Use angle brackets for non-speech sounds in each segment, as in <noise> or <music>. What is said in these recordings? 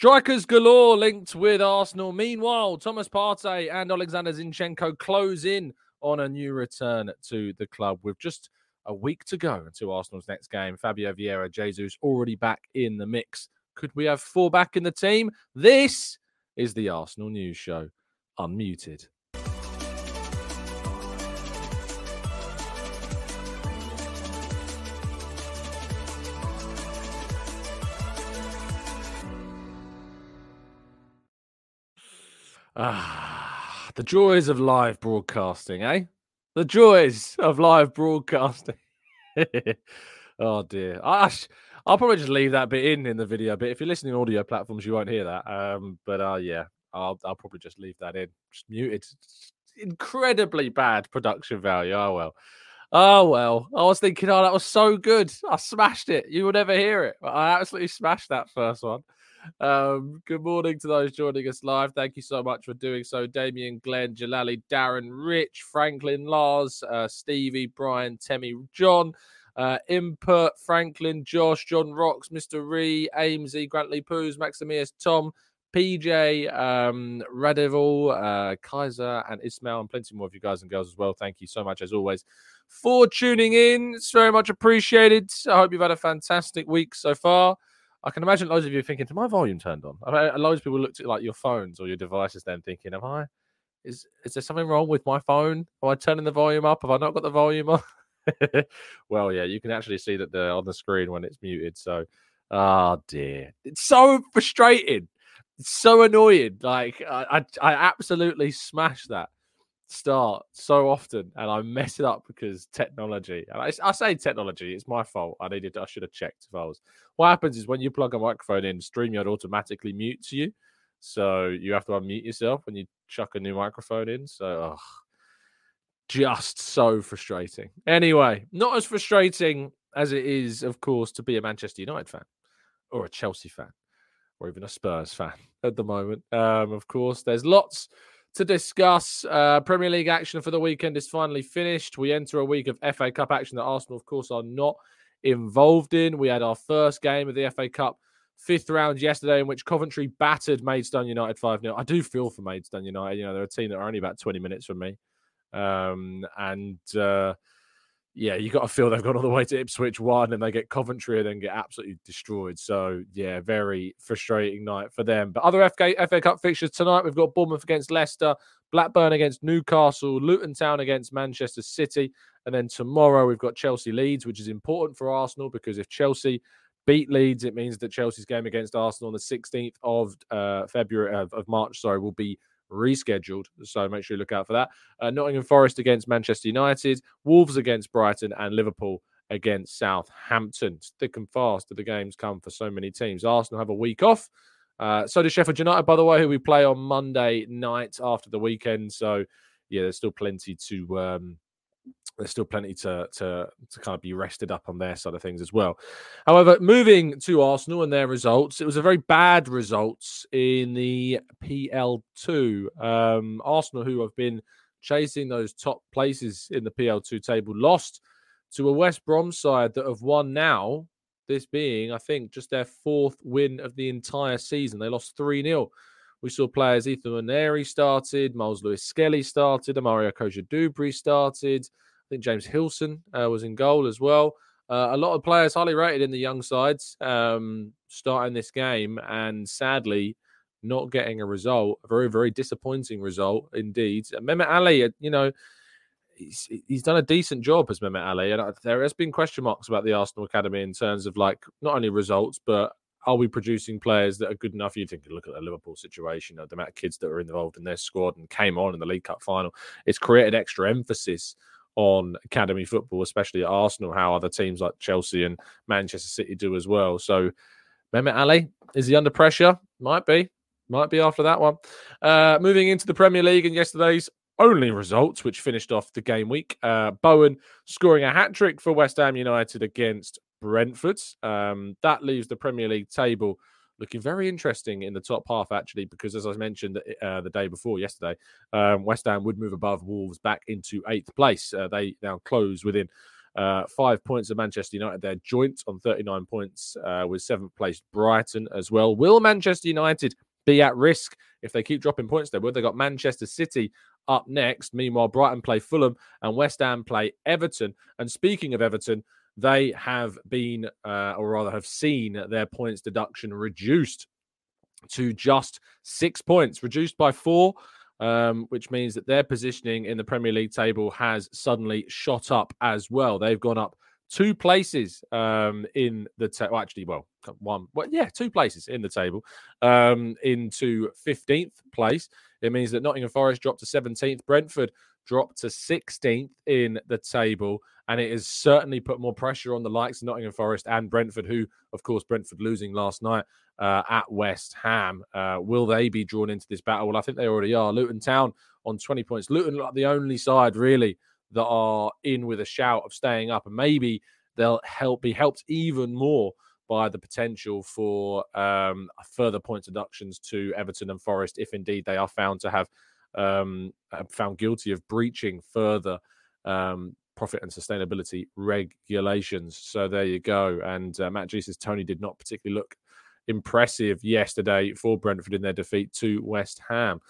Strikers galore linked with Arsenal. Meanwhile, Thomas Partey and Alexander Zinchenko close in on a new return to the club with just a week to go until Arsenal's next game. Fabio Vieira, Jesus already back in the mix. Could we have four back in the team? This is the Arsenal News Show, unmuted. Ah, the joys of live broadcasting, eh? The joys of live broadcasting. <laughs> oh dear. I, I sh- I'll probably just leave that bit in in the video But If you're listening audio platforms, you won't hear that. Um, but uh, yeah, I'll I'll probably just leave that in. Just muted. Incredibly bad production value. Oh well. Oh well. I was thinking, oh, that was so good. I smashed it. You would never hear it. But I absolutely smashed that first one. Um, good morning to those joining us live. Thank you so much for doing so. Damien, Glenn, Jalali, Darren, Rich, Franklin, Lars, uh, Stevie, Brian, Temmie, John, uh, Input, Franklin, Josh, John Rocks, Mr. Ree, Amesy, Grantley Poos, Maximius, Tom, PJ, um, uh, Kaiser, and Ismail, and plenty more of you guys and girls as well. Thank you so much, as always, for tuning in. It's very much appreciated. I hope you've had a fantastic week so far. I can imagine loads of you thinking, "To my volume turned on?" I mean, loads of people looked at like your phones or your devices, then thinking, "Am I? Is is there something wrong with my phone? Am I turning the volume up? Have I not got the volume on?" <laughs> well, yeah, you can actually see that they're on the screen when it's muted. So, ah, oh dear, it's so frustrating. It's so annoying. Like I, I, I absolutely smash that start so often and I mess it up because technology. And I, I, say technology, it's my fault. I needed, I should have checked if I was. What happens is when you plug a microphone in, StreamYard automatically mutes you. So you have to unmute yourself when you chuck a new microphone in. So, just so frustrating. Anyway, not as frustrating as it is, of course, to be a Manchester United fan or a Chelsea fan or even a Spurs fan <laughs> at the moment. Um, of course, there's lots to discuss. Uh, Premier League action for the weekend is finally finished. We enter a week of FA Cup action that Arsenal, of course, are not involved in. We had our first game of the FA Cup fifth round yesterday, in which Coventry battered Maidstone United 5 0. I do feel for Maidstone United. You know, they're a team that are only about 20 minutes from me. Um, and uh, yeah, you got to feel they've gone all the way to Ipswich one and they get Coventry and then get absolutely destroyed. So, yeah, very frustrating night for them. But other FA, FA Cup fixtures tonight, we've got Bournemouth against Leicester, Blackburn against Newcastle, Luton Town against Manchester City. And then tomorrow, we've got Chelsea Leeds, which is important for Arsenal because if Chelsea beat Leeds, it means that Chelsea's game against Arsenal on the 16th of uh, February, of, of March, sorry, will be rescheduled. So make sure you look out for that. Uh, Nottingham Forest against Manchester United, Wolves against Brighton, and Liverpool against Southampton. It's thick and fast do the games come for so many teams. Arsenal have a week off. Uh, so does Sheffield United, by the way, who we play on Monday night after the weekend. So yeah, there's still plenty to um, there's still plenty to to to kind of be rested up on their side of things as well. However, moving to Arsenal and their results, it was a very bad results in the PL2. Um, Arsenal, who have been chasing those top places in the PL2 table, lost to a West Brom side that have won now This being, I think, just their fourth win of the entire season. They lost 3 0. We saw players Ethan Nwaneri started, Myles Lewis Skelly started, Amario Cozier-Duberry started. Think James Hillson uh, was in goal as well. Uh, a lot of players highly rated in the young sides um, starting this game, and sadly, not getting a result. A very, very disappointing result indeed. Mehmet Ali, uh, you know, he's, he's done a decent job as Mehmet Ali, and there has been question marks about the Arsenal academy in terms of like not only results but are we producing players that are good enough? You think look at the Liverpool situation, the amount of kids that are involved in their squad and came on in the League Cup final. It's created extra emphasis on academy football, especially at Arsenal, how other teams like Chelsea and Manchester City do as well. So Mehmet Ali, is he under pressure? Might be. Might be after that one. Uh, moving into the Premier League and yesterday's only results, which finished off the game week. Uh, Bowen scoring a hat trick for West Ham United against Brentford. Um, that leaves the Premier League table looking very interesting in the top half, actually, because as I mentioned uh, the day before, yesterday, um, West Ham would move above Wolves back into eighth place. Uh, they now close within uh, five points of Manchester United. They're joint on 39 points uh, with seventh place Brighton as well. Will Manchester United be at risk if they keep dropping points They would. they've got Manchester City up next. Meanwhile, Brighton play Fulham and West Ham play Everton. And speaking of Everton, they have been, uh, or rather, have seen their points deduction reduced to just six points, reduced by four, um, which means that their positioning in the Premier League table has suddenly shot up as well. They've gone up two places um, in the table. Well, actually, well, one, well, yeah, two places in the table um, into 15th place. It means that Nottingham Forest dropped to 17th, Brentford dropped to 16th in the table, and it has certainly put more pressure on the likes of Nottingham Forest and Brentford, who, of course, Brentford losing last night uh, at West Ham. Uh, will they be drawn into this battle? Well, I think they already are. Luton Town on 20 points. Luton like the only side really that are in with a shout of staying up, and maybe they'll help be helped even more by the potential for um, further point deductions to Everton and Forest if indeed they are found to have um, found guilty of breaching further um, profit and sustainability regulations. So there you go. And uh, Matt G says Toney did not particularly look impressive yesterday for Brentford in their defeat to West Ham.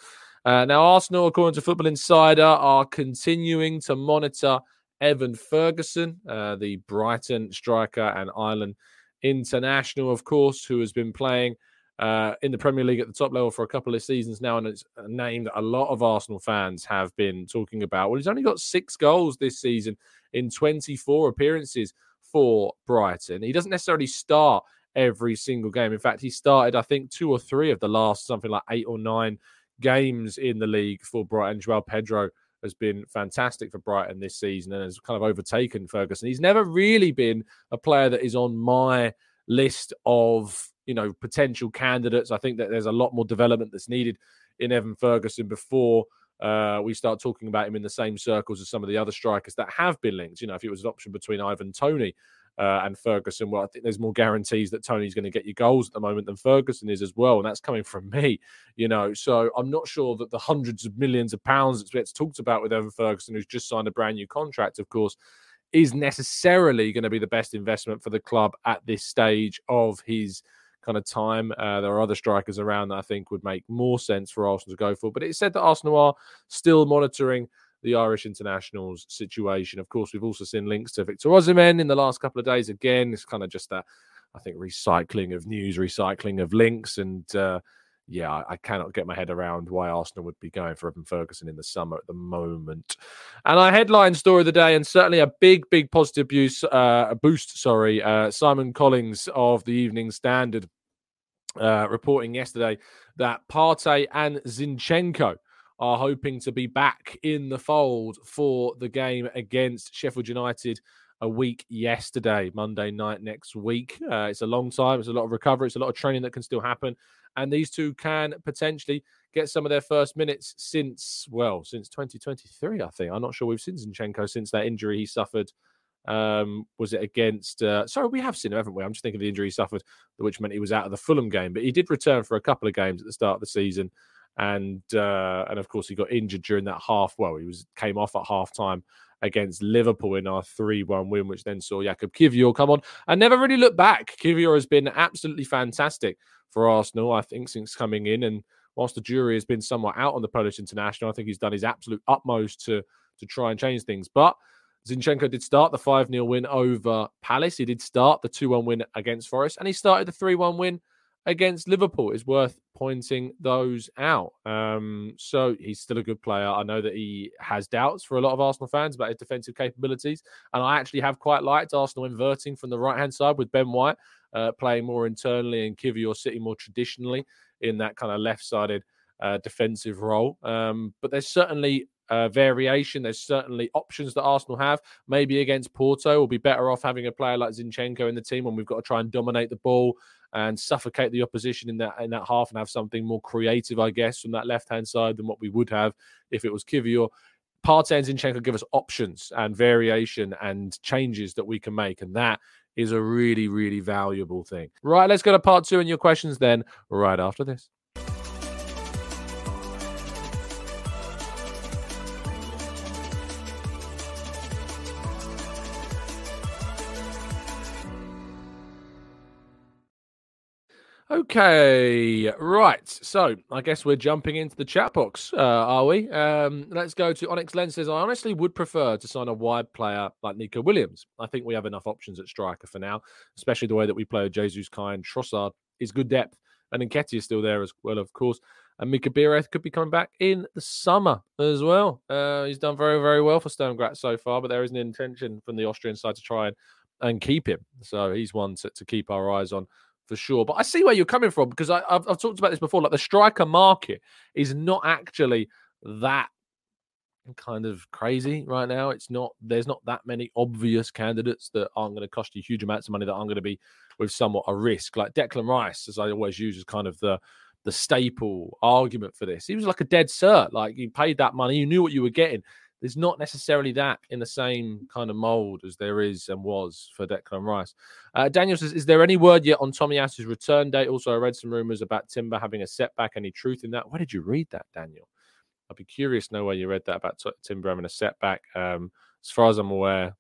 Uh, now, Arsenal, according to Football Insider, are continuing to monitor Evan Ferguson, uh, the Brighton striker and Ireland international, of course, who has been playing uh, in the Premier League at the top level for a couple of seasons now, and it's a name that a lot of Arsenal fans have been talking about. Well, he's only got six goals this season in 24 appearances for Brighton. He doesn't necessarily start every single game. In fact, he started, I think, two or three of the last something like eight or nine games in the league for Brighton. Joao Pedro has been fantastic for Brighton this season and has kind of overtaken Ferguson. He's never really been a player that is on my list of you know potential candidates. I think that there's a lot more development that's needed in Evan Ferguson before uh, we start talking about him in the same circles as some of the other strikers that have been linked. You know, if it was an option between Ivan Toney uh, and Ferguson, well, I think there's more guarantees that Toney's going to get you goals at the moment than Ferguson is as well, and that's coming from me. You know, so I'm not sure that the hundreds of millions of pounds that gets talked about with Evan Ferguson, who's just signed a brand new contract, of course, is necessarily going to be the best investment for the club at this stage of his kind of time. Uh, there are other strikers around that I think would make more sense for Arsenal to go for. But it said that Arsenal are still monitoring the Irish internationals situation. Of course, we've also seen links to Victor Osimhen in the last couple of days. Again, it's kind of just that, I think, recycling of news, recycling of links. And uh, yeah, I, cannot get my head around why Arsenal would be going for Evan Ferguson in the summer at the moment. And our headline story of the day, and certainly a big, big positive boost, uh, boost sorry, uh, Simon Collins of the Evening Standard uh, reporting yesterday that Partey and Zinchenko are hoping to be back in the fold for the game against Sheffield United a week yesterday, Monday night next week. Uh, it's a long time. It's a lot of recovery. It's a lot of training that can still happen and these two can potentially get some of their first minutes since well since 2023 i think i'm not sure we've seen zinchenko since that injury he suffered um was it against uh sorry we have seen him haven't we i'm just thinking of the injury he suffered which meant he was out of the fulham game but he did return for a couple of games at the start of the season and uh and of course he got injured during that half well he was came off at half time against Liverpool in our 3 1 win, which then saw Jakub Kiwior come on and never really look back. Kiwior has been absolutely fantastic for Arsenal, I think, since coming in. And whilst the jury has been somewhat out on the Polish international, I think he's done his absolute utmost to, to try and change things. But Zinchenko did start the 5 0 win over Palace. He did start the 2 1 win against Forest, and he started the 3 1 win against Liverpool. It's worth pointing those out. Um, so he's still a good player. I know that he has doubts for a lot of Arsenal fans about his defensive capabilities, and I actually have quite liked Arsenal inverting from the right hand side with Ben White uh, playing more internally and Kiwior sitting more traditionally in that kind of left sided uh, defensive role. Um, but there's certainly uh, variation. There's certainly options that Arsenal have. Maybe against Porto, we'll be better off having a player like Zinchenko in the team when we've got to try and dominate the ball and suffocate the opposition in that in that half and have something more creative, I guess, from that left hand side than what we would have if it was Kiwior. Partey and Zinchenko give us options and variation and changes that we can make, and that is a really, really valuable thing. Right, let's go to part two and your questions then right after this. Okay, right. So I guess we're jumping into the chat box, uh, are we? Um, let's go to Onyx Lens says, I honestly would prefer to sign a wide player like Neco Williams. I think we have enough options at striker for now, especially the way that we play with Jesus Kind. Trossard is good depth, and Nketiah is still there as well, of course. And Mika Biereth could be coming back in the summer as well. Uh, he's done very, very well for Sturm Graz so far, but there is an intention from the Austrian side to try and, and keep him. So he's one to, to keep our eyes on for sure. But I see where you're coming from because I, have I've talked about this before. Like the striker market is not actually that kind of crazy right now. It's not. There's not that many obvious candidates that aren't going to cost you huge amounts of money that aren't going to be with somewhat a risk. Like Declan Rice, as I always use as kind of the the staple argument for this. He was like a dead cert. Like you paid that money, you knew what you were getting there's not necessarily that in the same kind of mold as there is and was for Declan Rice. Uh, Daniel says, Is there any word yet on Tomiyasu's return date? Also, I read some rumors about Timber having a setback. Any truth in that? Where did you read that, Daniel? I'd be curious to know where you read that about t- Timber having a setback. Um, as far as I'm aware,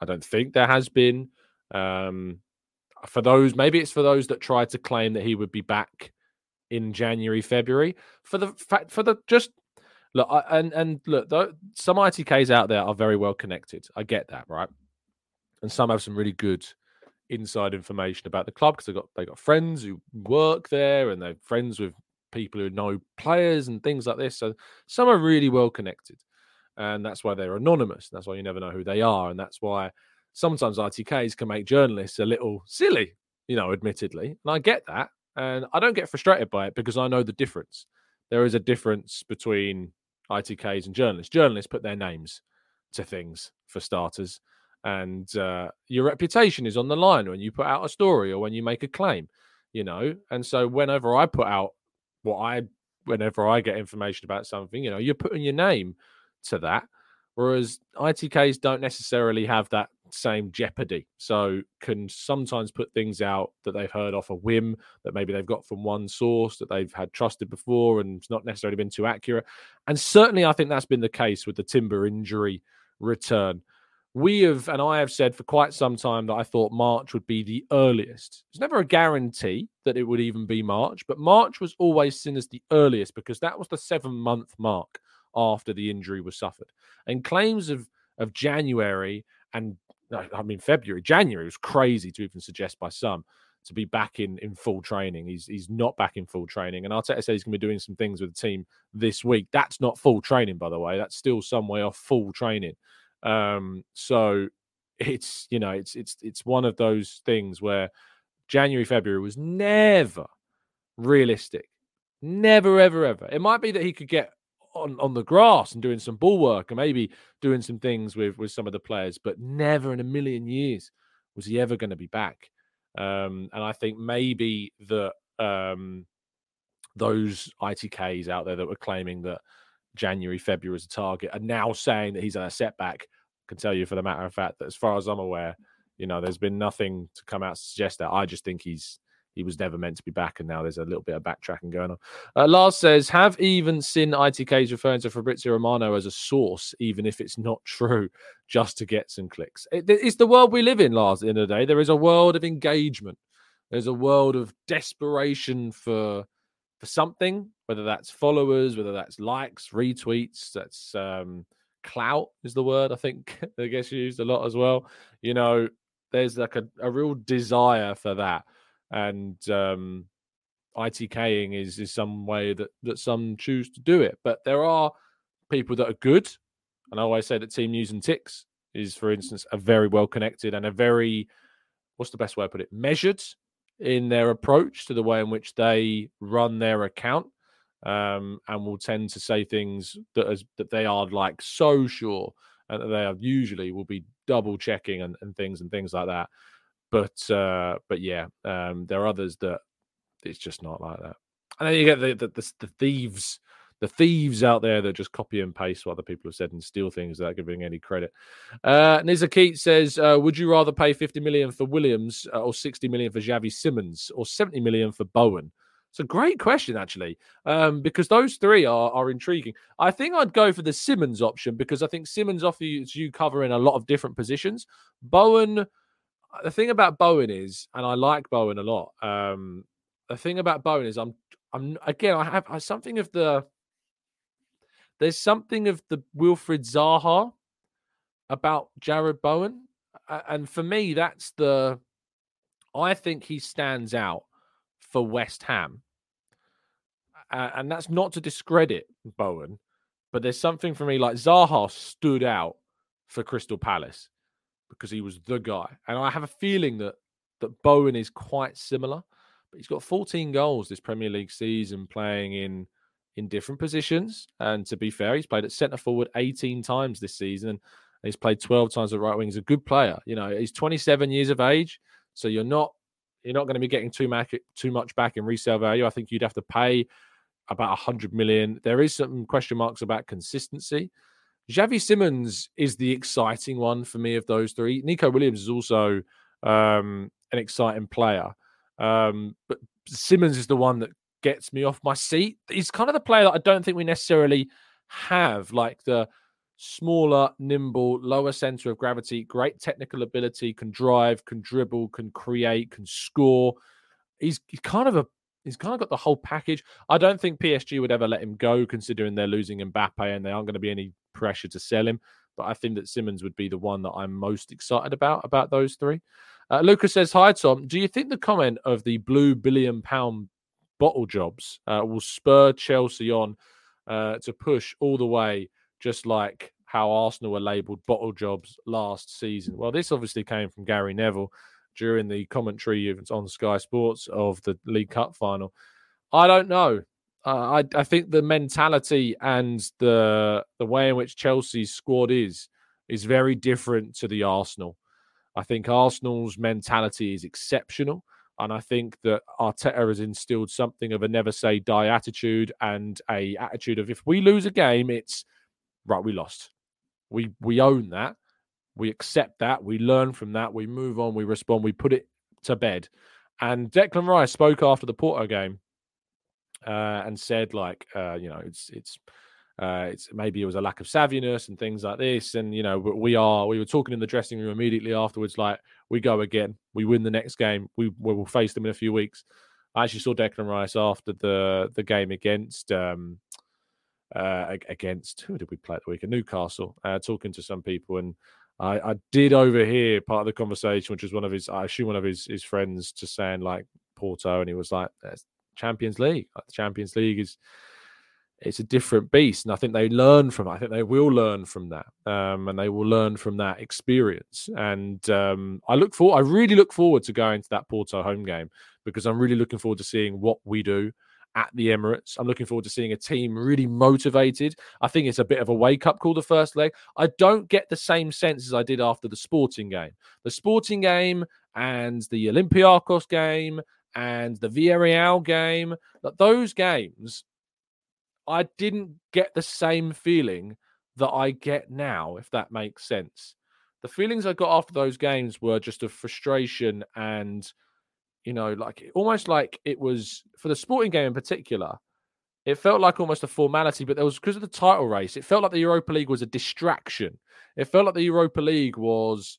I don't think there has been. Um, for those, maybe it's for those that tried to claim that he would be back in January, February. For the fact, for the just Look, I, and and look, though, some ITKs out there are very well connected. I get that, right? And some have some really good inside information about the club because they got they got friends who work there and they're friends with people who know players and things like this. So some are really well connected, and that's why they're anonymous. That's why you never know who they are, and that's why sometimes ITKs can make journalists a little silly, you know, admittedly. And I get that, and I don't get frustrated by it because I know the difference. There is a difference between ITKs and journalists. Journalists put their names to things for starters, and uh, your reputation is on the line when you put out a story or when you make a claim, you know. And so, whenever I put out what I, whenever I get information about something, you know, you're putting your name to that. Whereas ITKs don't necessarily have that same jeopardy. So can sometimes put things out that they've heard off a whim that maybe they've got from one source that they've had trusted before and it's not necessarily been too accurate. And certainly I think that's been the case with the Timber injury return. We have, and I have said for quite some time that I thought March would be the earliest. It's never a guarantee that it would even be March, but March was always seen as the earliest because that was the seven month mark after the injury was suffered. And claims of of January and I mean February, January was crazy to even suggest by some to be back in in full training. He's he's not back in full training, and Arteta said he's going to be doing some things with the team this week. That's not full training, by the way. That's still some way off full training. Um, so it's you know it's it's it's one of those things where January February was never realistic, never ever ever. It might be that he could get on, on the grass and doing some ball work and maybe doing some things with with some of the players, but never in a million years was he ever going to be back. Um, and I think maybe that um, those ITKs out there that were claiming that January, February was a target are now saying that he's at a setback. I can tell you for the matter of fact that as far as I'm aware, you know, there's been nothing to come out to suggest that. I just think he's he was never meant to be back, and now there's a little bit of backtracking going on. Uh, Lars says, "Have even seen ITKs referring to Fabrizio Romano as a source, even if it's not true, just to get some clicks." It, it's the world we live in, Lars. At the end of the day, there is a world of engagement. There's a world of desperation for for something, whether that's followers, whether that's likes, retweets, that's um, clout is the word I think <laughs> I guess used a lot as well. You know, there's like a, a real desire for that and um, ITKing is is some way that that some choose to do it. But there are people that are good, and I always say that Team News and Ticks is, for instance, a very well connected and a very what's the best way to put it measured in their approach to the way in which they run their account. Um, and will tend to say things that as that they are like so sure and that they are usually will be double checking and, and things and things like that. But uh, but yeah, um, there are others that it's just not like that. And then you get the the, the, the thieves, the thieves out there that just copy and paste what other people have said and steal things without giving any credit. Uh, Niza Keat says, uh, "Would you rather pay 50 million for Williams uh, or 60 million for Xavi Simons or 70 million for Bowen?" It's a great question, actually, um, because those three are, are intriguing. I think I'd go for the Simons option because I think Simons offers you cover in a lot of different positions. Bowen the thing about Bowen is, and I like Bowen a lot. Um, the thing about Bowen is, I'm, I'm again, I have I, something of the. There's something of the Wilfried Zaha about Jarrod Bowen, and for me, that's the. I think he stands out for West Ham, uh, and that's not to discredit Bowen, but there's something for me like Zaha stood out for Crystal Palace because he was the guy. And I have a feeling that that Bowen is quite similar, but he's got 14 goals this Premier League season playing in in different positions. And to be fair, he's played at centre forward 18 times this season. And he's played 12 times at right wing. He's a good player. You know, he's 27 years of age, so you're not you're not going to be getting too much too much back in resale value. I think you'd have to pay about 100 million. There is some question marks about consistency. Xavi Simons is the exciting one for me of those three. Nico Williams is also um, an exciting player, um, but Simons is the one that gets me off my seat. He's kind of the player that I don't think we necessarily have, like the smaller, nimble, lower center of gravity, great technical ability, can drive, can dribble, can create, can score. He's, he's kind of a he's kind of got the whole package. I don't think PSG would ever let him go, considering they're losing Mbappe and they aren't going to be any pressure to sell him. But I think that Simons would be the one that I'm most excited about about those three. Uh, Lucas says, "Hi Tom, do you think the comment of the blue billion pound bottle jobs uh, will spur Chelsea on uh, to push all the way, just like how Arsenal were labelled bottle jobs last season?" Well, this obviously came from Gary Neville during the commentary on Sky Sports of the League Cup final. I don't know. Uh, I, I think the mentality and the the way in which Chelsea's squad is is very different to the Arsenal. I think Arsenal's mentality is exceptional. And I think that Arteta has instilled something of a never say die attitude and a attitude of if we lose a game, it's right, we lost. We we own that. We accept that. We learn from that. We move on. We respond. We put it to bed. And Declan Rice spoke after the Porto game uh, and said, like, uh, you know, it's it's uh, it's maybe it was a lack of savviness and things like this. And you know, we are we were talking in the dressing room immediately afterwards, like, we go again. We win the next game. We, we will face them in a few weeks. I actually saw Declan Rice after the the game against um, uh, against who did we play the week? Newcastle. Uh, talking to some people and I, I did overhear part of the conversation, which was one of his, I assume one of his his friends, just saying like Porto, and he was like, Champions League. Like the Champions League is it's a different beast, and I think they learn from. I think they will learn from that, um, and they will learn from that experience. And um, I look for, I really look forward to going to that Porto home game because I'm really looking forward to seeing what we do at the Emirates. I'm looking forward to seeing a team really motivated. I think it's a bit of a wake up call the first leg. I don't get the same sense as I did after the sporting game. The sporting game and the Olympiacos game and the Villarreal game, that those games, I didn't get the same feeling that I get now, if that makes sense. The feelings I got after those games were just of frustration and you know, like almost like it was for the sporting game in particular. It felt like almost a formality, but there was because of the title race. It felt like the Europa League was a distraction. It felt like the Europa League was.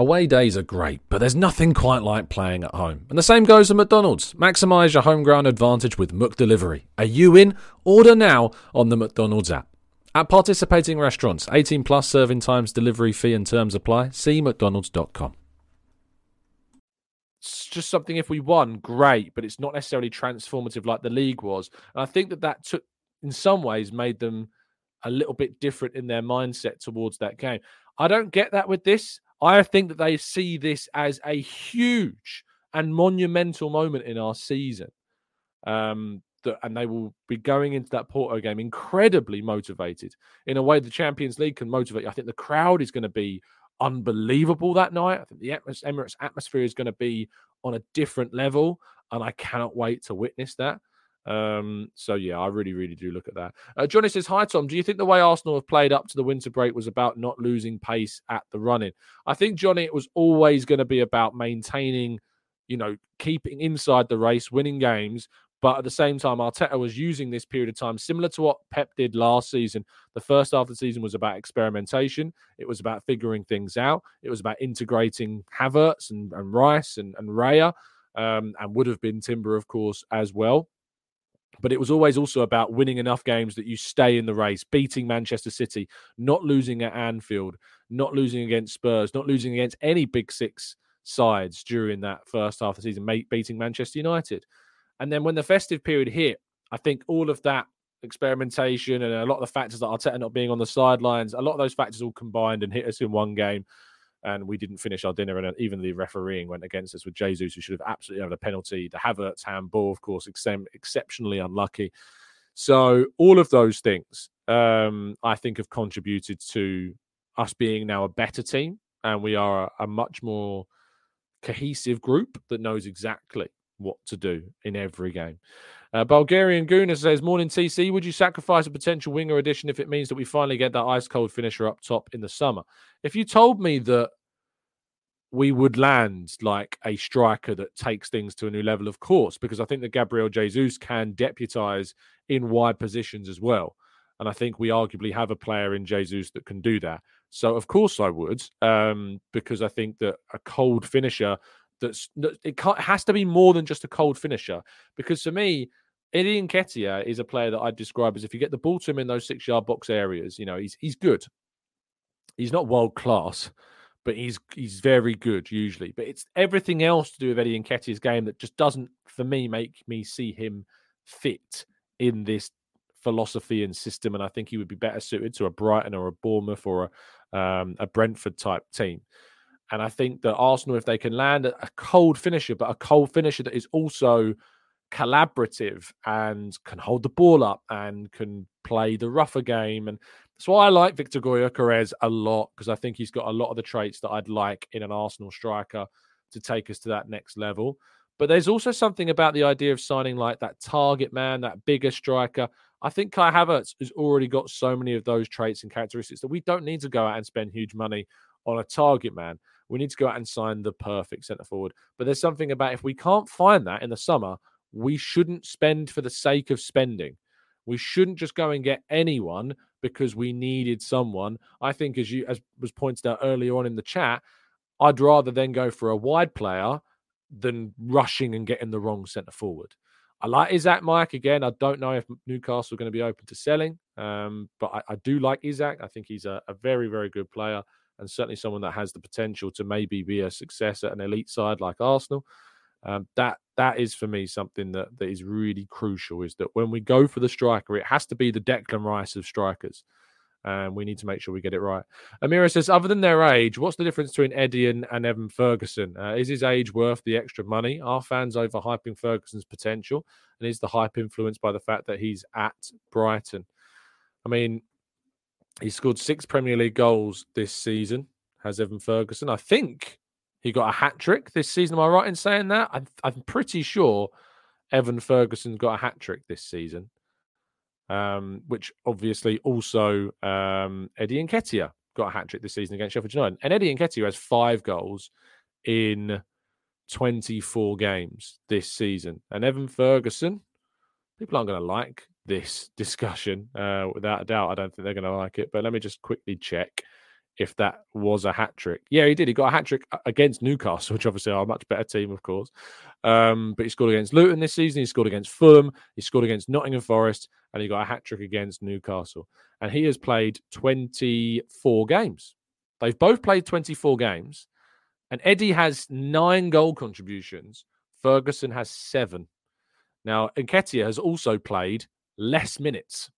Away days are great, but there's nothing quite like playing at home. And the same goes to McDonald's. Maximise your home ground advantage with McDelivery. Are you in? Order now on the McDonald's app. At participating restaurants, 18 plus serving times, delivery fee and terms apply. See McDonald's.com. It's just something if we won, great, but it's not necessarily transformative like the league was. And I think that that took, in some ways, made them a little bit different in their mindset towards that game. I don't get that with this. I think that they see this as a huge and monumental moment in our season. Um, that, and they will be going into that Porto game incredibly motivated in a way the Champions League can motivate. I think the crowd is going to be unbelievable that night. I think the Emirates atmosphere is going to be on a different level, and I cannot wait to witness that. Um, so yeah, I really, really do look at that. Uh, Johnny says, "Hi Tom, do you think the way Arsenal have played up to the winter break was about not losing pace at the running? I think Johnny, it was always going to be about maintaining, you know, keeping inside the race, winning games." But at the same time, Arteta was using this period of time similar to what Pep did last season. The first half of the season was about experimentation. It was about figuring things out. It was about integrating Havertz and, and Rice and, and Raya, um, and would have been Timber, of course, as well but it was always also about winning enough games that you stay in the race, beating Manchester City, not losing at Anfield, not losing against Spurs, not losing against any big six sides during that first half of the season, beating Manchester United. And then when the festive period hit, I think all of that experimentation and a lot of the factors that Arteta not being on the sidelines, a lot of those factors all combined and hit us in one game and we didn't finish our dinner. And even the refereeing went against us with Jesus, who should have absolutely had a penalty. The Havertz handball, of course, ex- exceptionally unlucky. So all of those things, um, I think, have contributed to us being now a better team, and we are a, a much more cohesive group that knows exactly what to do in every game. Uh, Bulgarian Guna says, Morning TC, would you sacrifice a potential winger addition if it means that we finally get that ice cold finisher up top in the summer? If you told me that we would land like a striker that takes things to a new level, of course, because I think that Gabriel Jesus can deputize in wide positions as well. And I think we arguably have a player in Jesus that can do that. So, of course, I would, um, because I think that a cold finisher that's it can't, has to be more than just a cold finisher. Because for me, Eddie Nketiah is a player that I'd describe as if you get the ball to him in those six yard box areas, you know, he's he's good. He's not world class, but he's he's very good usually. But it's everything else to do with Eddie Nketiah's game that just doesn't, for me, make me see him fit in this philosophy and system. And I think he would be better suited to a Brighton or a Bournemouth or a, um, a Brentford type team. And I think that Arsenal, if they can land a cold finisher, but a cold finisher that is also collaborative and can hold the ball up and can play the rougher game. And that's why I like Viktor Gyökeres a lot because I think he's got a lot of the traits that I'd like in an Arsenal striker to take us to that next level. But there's also something about the idea of signing like that target man, that bigger striker. I think Kai Havertz has already got so many of those traits and characteristics that we don't need to go out and spend huge money on a target man. We need to go out and sign the perfect centre forward. But there's something about if we can't find that in the summer, we shouldn't spend for the sake of spending. We shouldn't just go and get anyone because we needed someone. I think, as you as was pointed out earlier on in the chat, I'd rather then go for a wide player than rushing and getting the wrong centre forward. I like Isak Mike again. I don't know if Newcastle are going to be open to selling, um, but I, I, do like Isak. I think he's a, a very, very good player and certainly someone that has the potential to maybe be a success at an elite side like Arsenal. Um, that that is for me something that, that is really crucial. Is that when we go for the striker, it has to be the Declan Rice of strikers. and we need to make sure we get it right. Amira says, other than their age, what's the difference between Eddie and, and Evan Ferguson? Uh, is his age worth the extra money? Are fans overhyping Ferguson's potential? And is the hype influenced by the fact that he's at Brighton? I mean, he scored six Premier League goals this season, has Evan Ferguson. I think he got a hat trick this season. Am I right in saying that? I'm, I'm pretty sure Evan Ferguson got a hat trick this season um, which obviously also um, Eddie Nketiah got a hat trick this season against Sheffield United. And Eddie Nketiah has five goals in 24 games this season. And Evan Ferguson, people aren't going to like this discussion uh, without a doubt. I don't think they're going to like it. But let me just quickly check if that was a hat trick. Yeah, he did. He got a hat trick against Newcastle, <laughs> which obviously are a much better team, of course. Um, but he scored against Luton this season. He scored against Fulham. He scored against Nottingham Forest, and he got a hat trick against Newcastle. And he has played 24 games. They've both played 24 games, and Eddie has nine goal contributions. Ferguson has seven. Now, Nketiah has also played less minutes.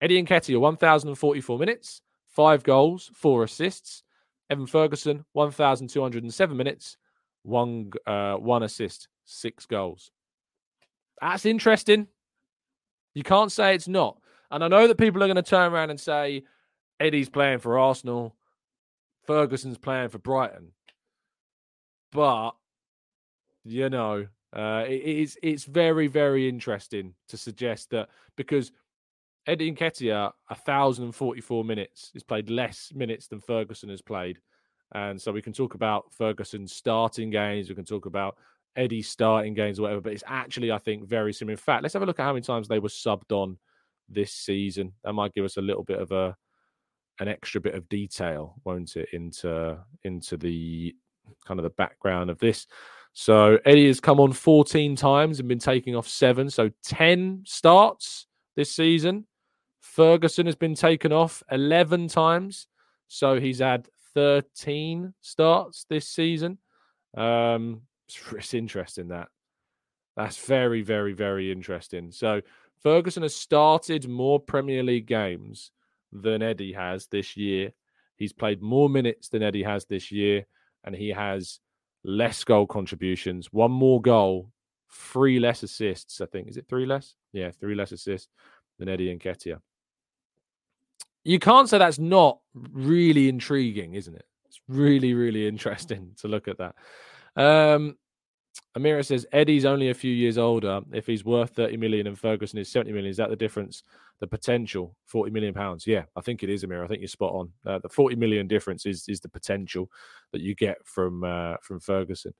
Eddie Nketiah, 1,044 minutes five goals, four assists. Evan Ferguson, 1,207 minutes, one uh, one assist, six goals. That's interesting. You can't say it's not. And I know that people are going to turn around and say Eddie's playing for Arsenal, Ferguson's playing for Brighton. But you know, uh, it, it's it's very very interesting to suggest that because Eddie Nketiah, 1,044 minutes. has played less minutes than Ferguson has played. And so we can talk about Ferguson starting games. We can talk about Eddie starting games or whatever. But it's actually, I think, very similar. In fact, let's have a look at how many times they were subbed on this season. That might give us a little bit of a an extra bit of detail, won't it, into into the kind of the background of this. So Eddie has come on 14 times and been taking off seven. So 10 starts this season. Ferguson has been taken off 11 times. So he's had 13 starts this season. Um, it's, <laughs> it's interesting that. That's very, very, very interesting. So Ferguson has started more Premier League games than Eddie has this year. He's played more minutes than Eddie has this year, and he has less goal contributions, one more goal, three less assists. I think is it three less? Yeah, three less assists than Eddie Nketiah you can't say that's not really intriguing, isn't it? It's really, really interesting <laughs> to look at that. Um, Amira says Eddie's only a few years older. If he's worth 30 million and Ferguson is 70 million, is that the difference? The potential 40 million pounds? Yeah, I think it is, Amira. I think you're spot on. Uh, the 40 million difference is is the potential that you get from uh, from Ferguson.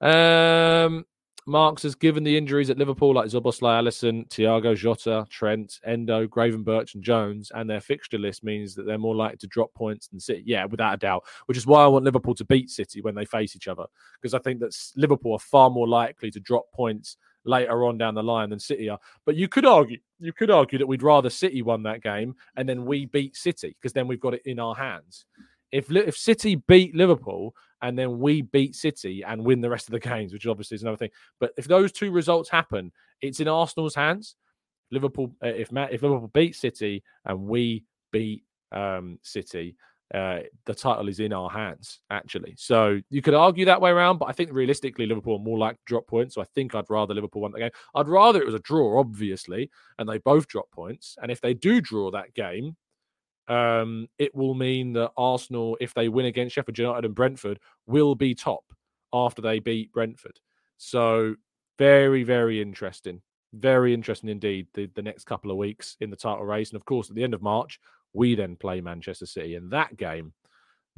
Um, Marks has given the injuries at Liverpool like Szoboszlai, Alisson, Thiago Jota, Trent, Endo, Gravenberch, and Jones, and their fixture list means that they're more likely to drop points than City. Yeah, without a doubt. Which is why I want Liverpool to beat City when they face each other, because I think that Liverpool are far more likely to drop points later on down the line than City are. But you could argue, you could argue that we'd rather City won that game and then we beat City because then we've got it in our hands. If if City beat Liverpool and then we beat City and win the rest of the <laughs> games, which obviously is another thing. But if those two results happen, it's in Arsenal's hands. Liverpool, uh, if Matt, if Liverpool beat City and we beat um, City, uh, the title is in our hands, actually. So you could argue that way around, but I think realistically, Liverpool are more like drop points. So I think I'd rather Liverpool won the game. I'd rather it was a draw, obviously, and they both drop points. And if they do draw that game, um, it will mean that Arsenal, if they win against Sheffield United and Brentford, will be top after they beat Brentford. So very, very interesting. Very interesting indeed. The, the next couple of weeks in the title race. And of course, at the end of March, we then play Manchester City. And that game,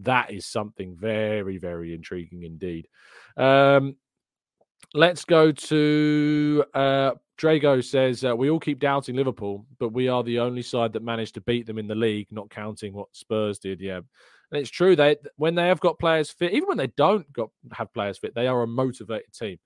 that is something very, very intriguing indeed. Um, let's go to uh, Drago says uh, we all keep doubting Liverpool, but we are the only side that managed to beat them in the league, not counting what Spurs did. Yeah, and it's true they when they have got players fit, even when they don't got have players fit, they are a motivated team.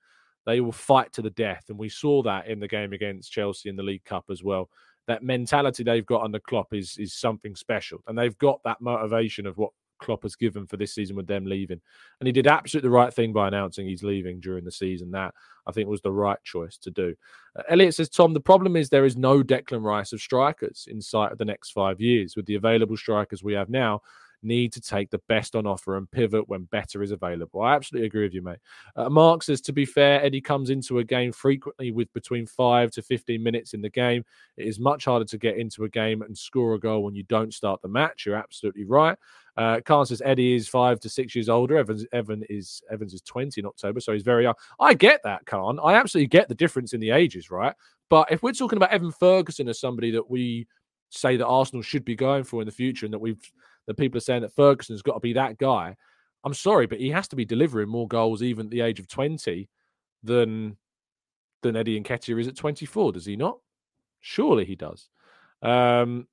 They will fight to the death, and we saw that in the game against Chelsea in the League Cup as well. That mentality they've got under Klopp is is something special, and they've got that motivation of what Klopp has given for this season with them leaving. And he did absolutely the right thing by announcing he's leaving during the season. That I think was the right choice to do. Uh, Elliot says, Tom, the problem is there is no Declan Rice of strikers in sight of the next five years. With the available strikers we have now, need to take the best on offer and pivot when better is available. I absolutely agree with you, mate. Uh, Mark says, to be fair, Eddie comes into a game frequently with between five to 15 minutes in the game. It is much harder to get into a game and score a goal when you don't start the match. You're absolutely right. Uh, Khan says Eddie is five to six years older. Evans, Evan is Evans is 20 in October, so he's very young. I get that, Khan. I absolutely get the difference in the ages, right? But if we're talking about Evan Ferguson as somebody that we say that Arsenal should be going for in the future, and that we've that people are saying that Ferguson's got to be that guy. I'm sorry, but he has to be delivering more goals even at the age of 20 than than Eddie Nketiah is at 24, does he not? Surely he does. Um,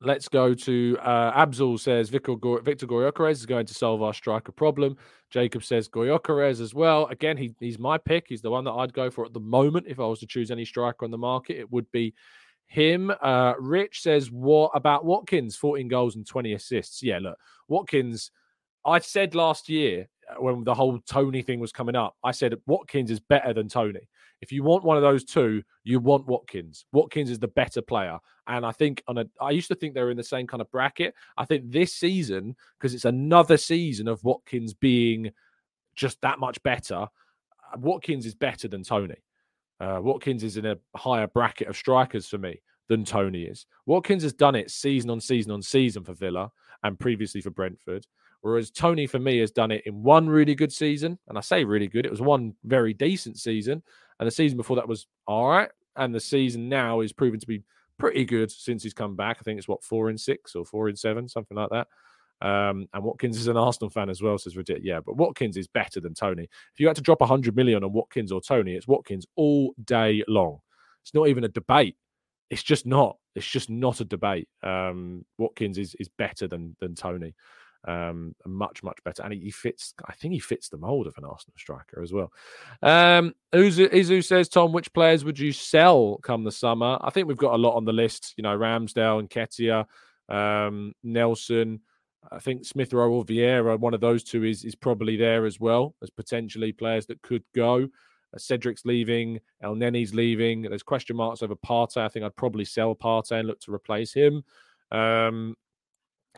let's go to uh, Abzul says Victor, Viktor Gyökeres is going to solve our striker problem. Jacob says Gyökeres as well. Again, he, he's my pick. He's the one that I'd go for at the moment if I was to choose any striker on the market. It would be him. Uh, Rich says, What about Watkins? 14 goals and 20 assists. Yeah, look, Watkins, I said last year uh, when the whole Toney thing was coming up, I said Watkins is better than Toney. If you want one of those two, you want Watkins. Watkins is the better player. And I think on a I used to think they were in the same kind of bracket. I think this season, because it's another season of Watkins being just that much better, uh, Watkins is better than Toney. Uh, Watkins is in a higher bracket of strikers for me than Toney is. Watkins has done it season on season on season for Villa and previously for Brentford. Whereas Toney, for me, has done it in one really good season. And I say really good, it was one very decent season. And the season before that was all right. And the season now is proven to be pretty good since he's come back. I think it's what, four in six or four in seven, something like that. Um, and Watkins is an Arsenal fan as well, says Reddit. Yeah, but Watkins is better than Toney. If you had to drop 100 million on Watkins or Toney, it's Watkins all day long. It's not even a debate. It's just not. It's just not a debate. Um, Watkins is is better than than Toney. Um, much much better, and he, fits. I think he fits the mold of an Arsenal striker as well. Um, Izu, Izu says, Tom, which players would you sell come the summer? I think we've got a lot on the list. You know, Ramsdale and Nketiah, um, Nelson. I think Smith Rowe or Vieira, one of those two is is probably there as well as potentially players that could go. Uh, Cedric's leaving, Elneny's leaving. There's question marks over Partey. I think I'd probably sell Partey and look to replace him because um,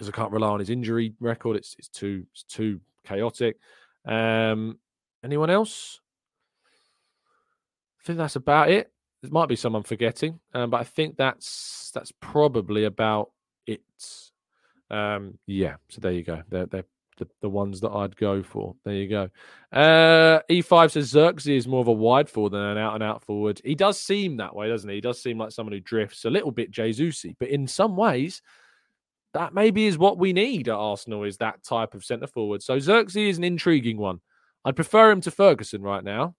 I can't rely on his injury record. It's it's too it's too chaotic. Um, anyone else? I think that's about it. There might be some I'm forgetting, um, but I think that's that's probably about it. Um, yeah, so there you go. They're, they're the, the ones that I'd go for. There you go. Uh, E5 says Zirkzee is more of a wide forward than an out and out forward. He does seem that way, doesn't he? He does seem like someone who drifts a little bit Jesusy, but in some ways, that maybe is what we need at Arsenal is that type of centre forward. So Zirkzee is an intriguing one. I'd prefer him to Ferguson right now,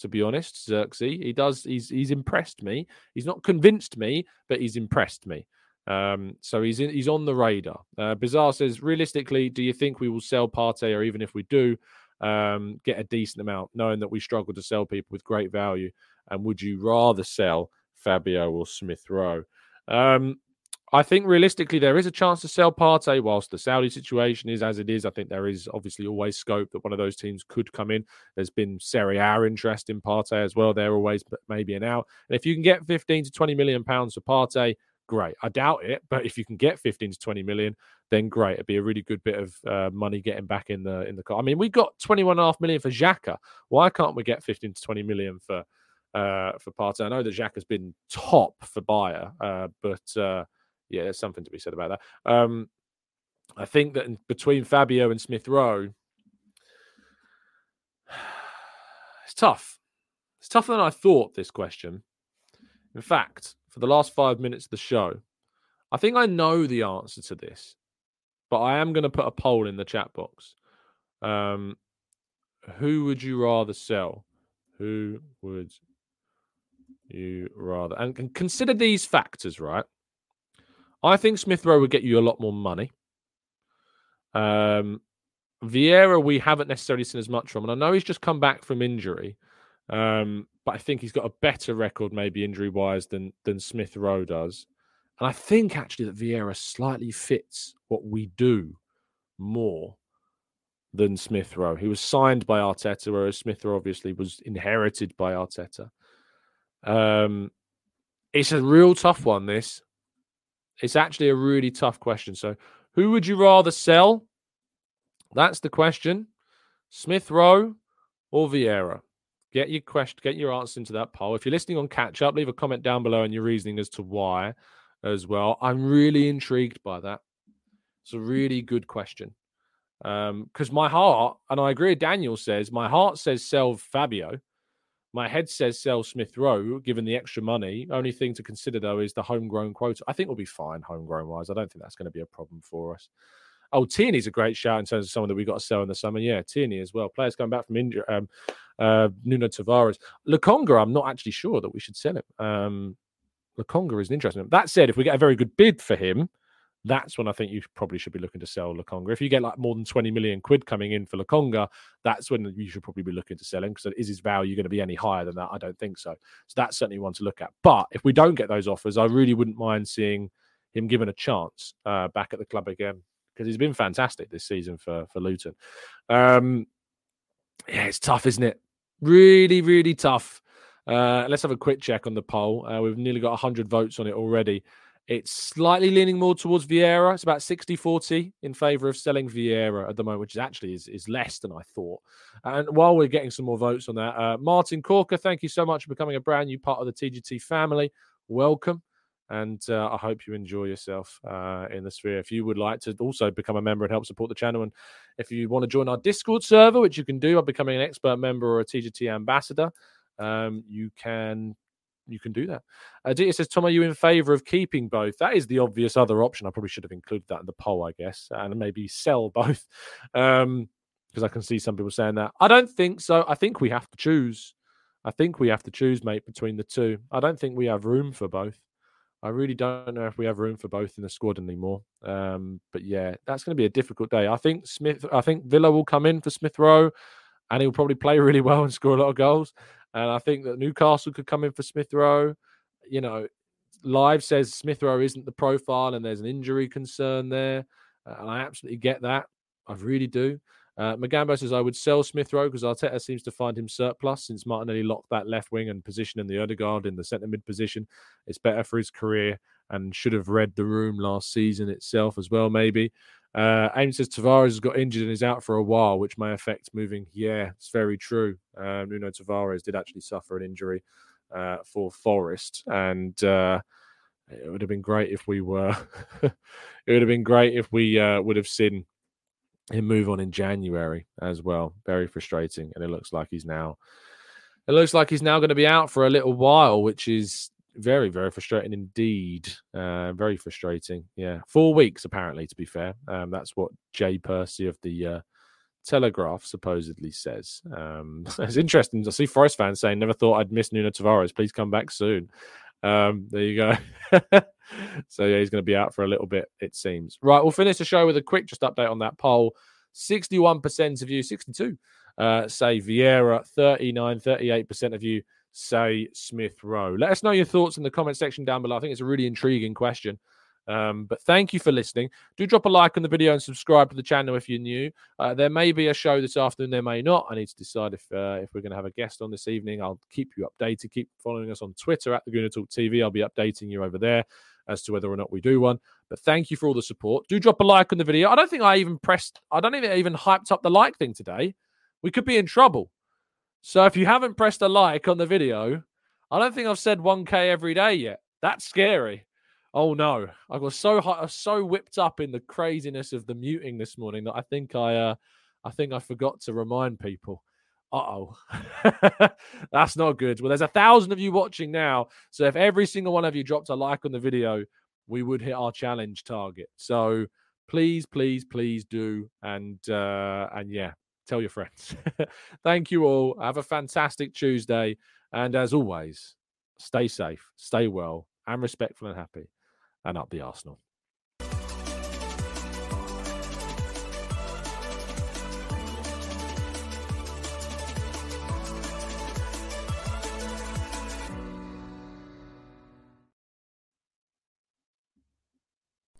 to be honest. Zirkzee, he does. He's he's impressed me. He's not convinced me, but he's impressed me. Um, so he's in, he's on the radar. Uh, Bizarre says, realistically, do you think we will sell Partey, or even if we do, um, get a decent amount, knowing that we struggle to sell people with great value? And would you rather sell Fabio or Smith Rowe? Um, I think realistically there is a chance to sell Partey whilst the Saudi situation is as it is. I think there is obviously always scope that one of those teams could come in. There's been Serie A interest in Partey as well. They're always maybe an out. And if you can get 15 to 20 million pounds for Partey, great. I doubt it, but if you can get 15 to 20 million, then great. It'd be a really good bit of uh, money getting back in the in the car. I mean, we got 21 and a half million for Xhaka. Why can't we get 15 to 20 million for uh for Partey? I know that Xhaka's been top for Bayer, uh, but uh, yeah, there's something to be said about that. Um, I think that between Fabio and Smith Rowe, <sighs> it's tough. It's tougher than I thought. This question. In fact, for the last five minutes of the show, I think I know the answer to this, but I am going to put a poll in the chat box. Um, who would you rather sell? Who would you rather? And, consider these factors, right? I think Smith Rowe would get you a lot more money. Um, Vieira, we haven't necessarily seen as much from, and I know he's just come back from injury. Um, but I think he's got a better record, maybe injury wise, than than Smith Rowe does. And I think actually that Vieira slightly fits what we do more than Smith Rowe. He was signed by Arteta, whereas Smith Rowe obviously was inherited by Arteta. Um, it's a real tough one. This it's actually a really tough question. So, who would you rather sell? That's the question. Smith Rowe or Vieira? Get your question, get your answer into that poll. If you're listening on catch up, leave a comment down below and your reasoning as to why as well. I'm really intrigued by that. It's a really good question. Because um, my heart, and I agree, Daniel says, my heart says sell Fabio. My head says sell Smith Rowe, given the extra money. Only thing to consider, though, is the homegrown quota. I think we'll be fine homegrown wise. I don't think that's going to be a problem for us. Oh, Tierney's a great shout in terms of someone that we got to sell in the summer. Yeah, Tierney as well. Players coming back from India. Um, uh, Nuno Tavares. Lokonga, I'm not actually sure that we should sell him. Um, is an interesting. One. That said, if we get a very good bid for him, that's when I think you probably should be looking to sell Lokonga. If you get like more than 20 million quid coming in for Lokonga, that's when you should probably be looking to sell him because is his value going to be any higher than that? I don't think so. So that's certainly one to look at. But if we don't get those offers, I really wouldn't mind seeing him given a chance uh, back at the club again because he's been fantastic this season for for Luton. Um, yeah, it's tough, isn't it? Really, really tough. Uh, let's have a quick check on the poll. Uh, we've nearly got 100 votes on it already. It's slightly leaning more towards Vieira. It's about 60 40 in favor of selling Vieira at the moment, which is actually is, is less than I thought. And while we're getting some more votes on that, uh, Martin Corker, thank you so much for becoming a brand new part of the TGT family. Welcome and uh, I hope you enjoy yourself uh, in the sphere. If you would like to also become a member and help support the channel, and if you want to join our Discord server, which you can do by becoming an expert member or a TGT ambassador, um, you can you can do that. Uh, Dita says, Tom, are you in favour of keeping both? That is the obvious other option. I probably should have included that in the poll, I guess, and maybe sell <laughs> both. Um, because I can see some people saying that. I don't think so. I think we have to choose. I think we have to choose, mate, between the two. I don't think we have room for both. I really don't know if we have room for both in the squad anymore. Um, but yeah, that's going to be a difficult day. I think Smith, I think Villa will come in for Smith Rowe, and he'll probably play <laughs> really well and score a lot of goals. And I think that Newcastle could come in for Smith Rowe. You know, Live says Smith Rowe isn't the profile, and there's an injury concern there, and I absolutely get that. I really do. Uh, Magambo says, I would sell Smith Rowe because Arteta seems to find him surplus since Martinelli locked that left wing and position in the Odegaard in the centre mid position. It's better for his career and should have read the room last season itself as well, maybe. Uh, Aim says Tavares has got injured and is out for a while, which may affect moving. Yeah, it's very true. Uh, Nuno Tavares did actually suffer an injury uh, for Forest, and uh, it would have been great if we were. <laughs> it would have been great if we uh, would have seen him move on in January as well. Very frustrating, and it looks like he's now. It looks like he's now going to be out for a little while, which is very, very frustrating indeed. Uh, very frustrating. Yeah, four weeks apparently. To be fair, um, that's what Jay Percy of the uh, Telegraph supposedly says. Um, <laughs> it's interesting. I see Forest fans saying, "Never thought I'd miss Nuno Tavares. Please come back soon." Um, there you go. <laughs> so yeah, he's going to be out for a little bit, it seems. Right, we'll finish the show with a quick just update on that poll. 61% of you, 62 uh, say Vieira, 39, 38% of you say Smith Rowe. Let us know your thoughts in the comment section down below. I think it's a really intriguing question. Um, but thank you for listening. Do drop a like on the video and subscribe to the channel if you're new. Uh, there may be a show this afternoon, there may not. I need to decide if uh, if we're going to have a guest on this evening. I'll keep you updated. Keep following us on Twitter at the Gooner Talk TV. I'll be updating you over there as to whether or not we do one. But thank you for all the support. Do drop a like on the video. I don't think I even pressed. I don't even, even hyped up the like thing today. We could be in trouble. So if you haven't pressed a like on the video, I don't think I've said 1K every day yet. That's scary. Oh no, I got so hot, I was so whipped up in the craziness of the muting this morning that I think I, uh, I think I forgot to remind people. Uh oh, <laughs> that's not good. Well, there's a thousand of you watching now, so if every single one of you dropped a like on the video, we would hit our challenge target. So please, please, please do, and uh, and yeah, tell your friends. <laughs> Thank you all. Have a fantastic Tuesday, and as always, stay safe, stay well, and respectful and happy and up the Arsenal.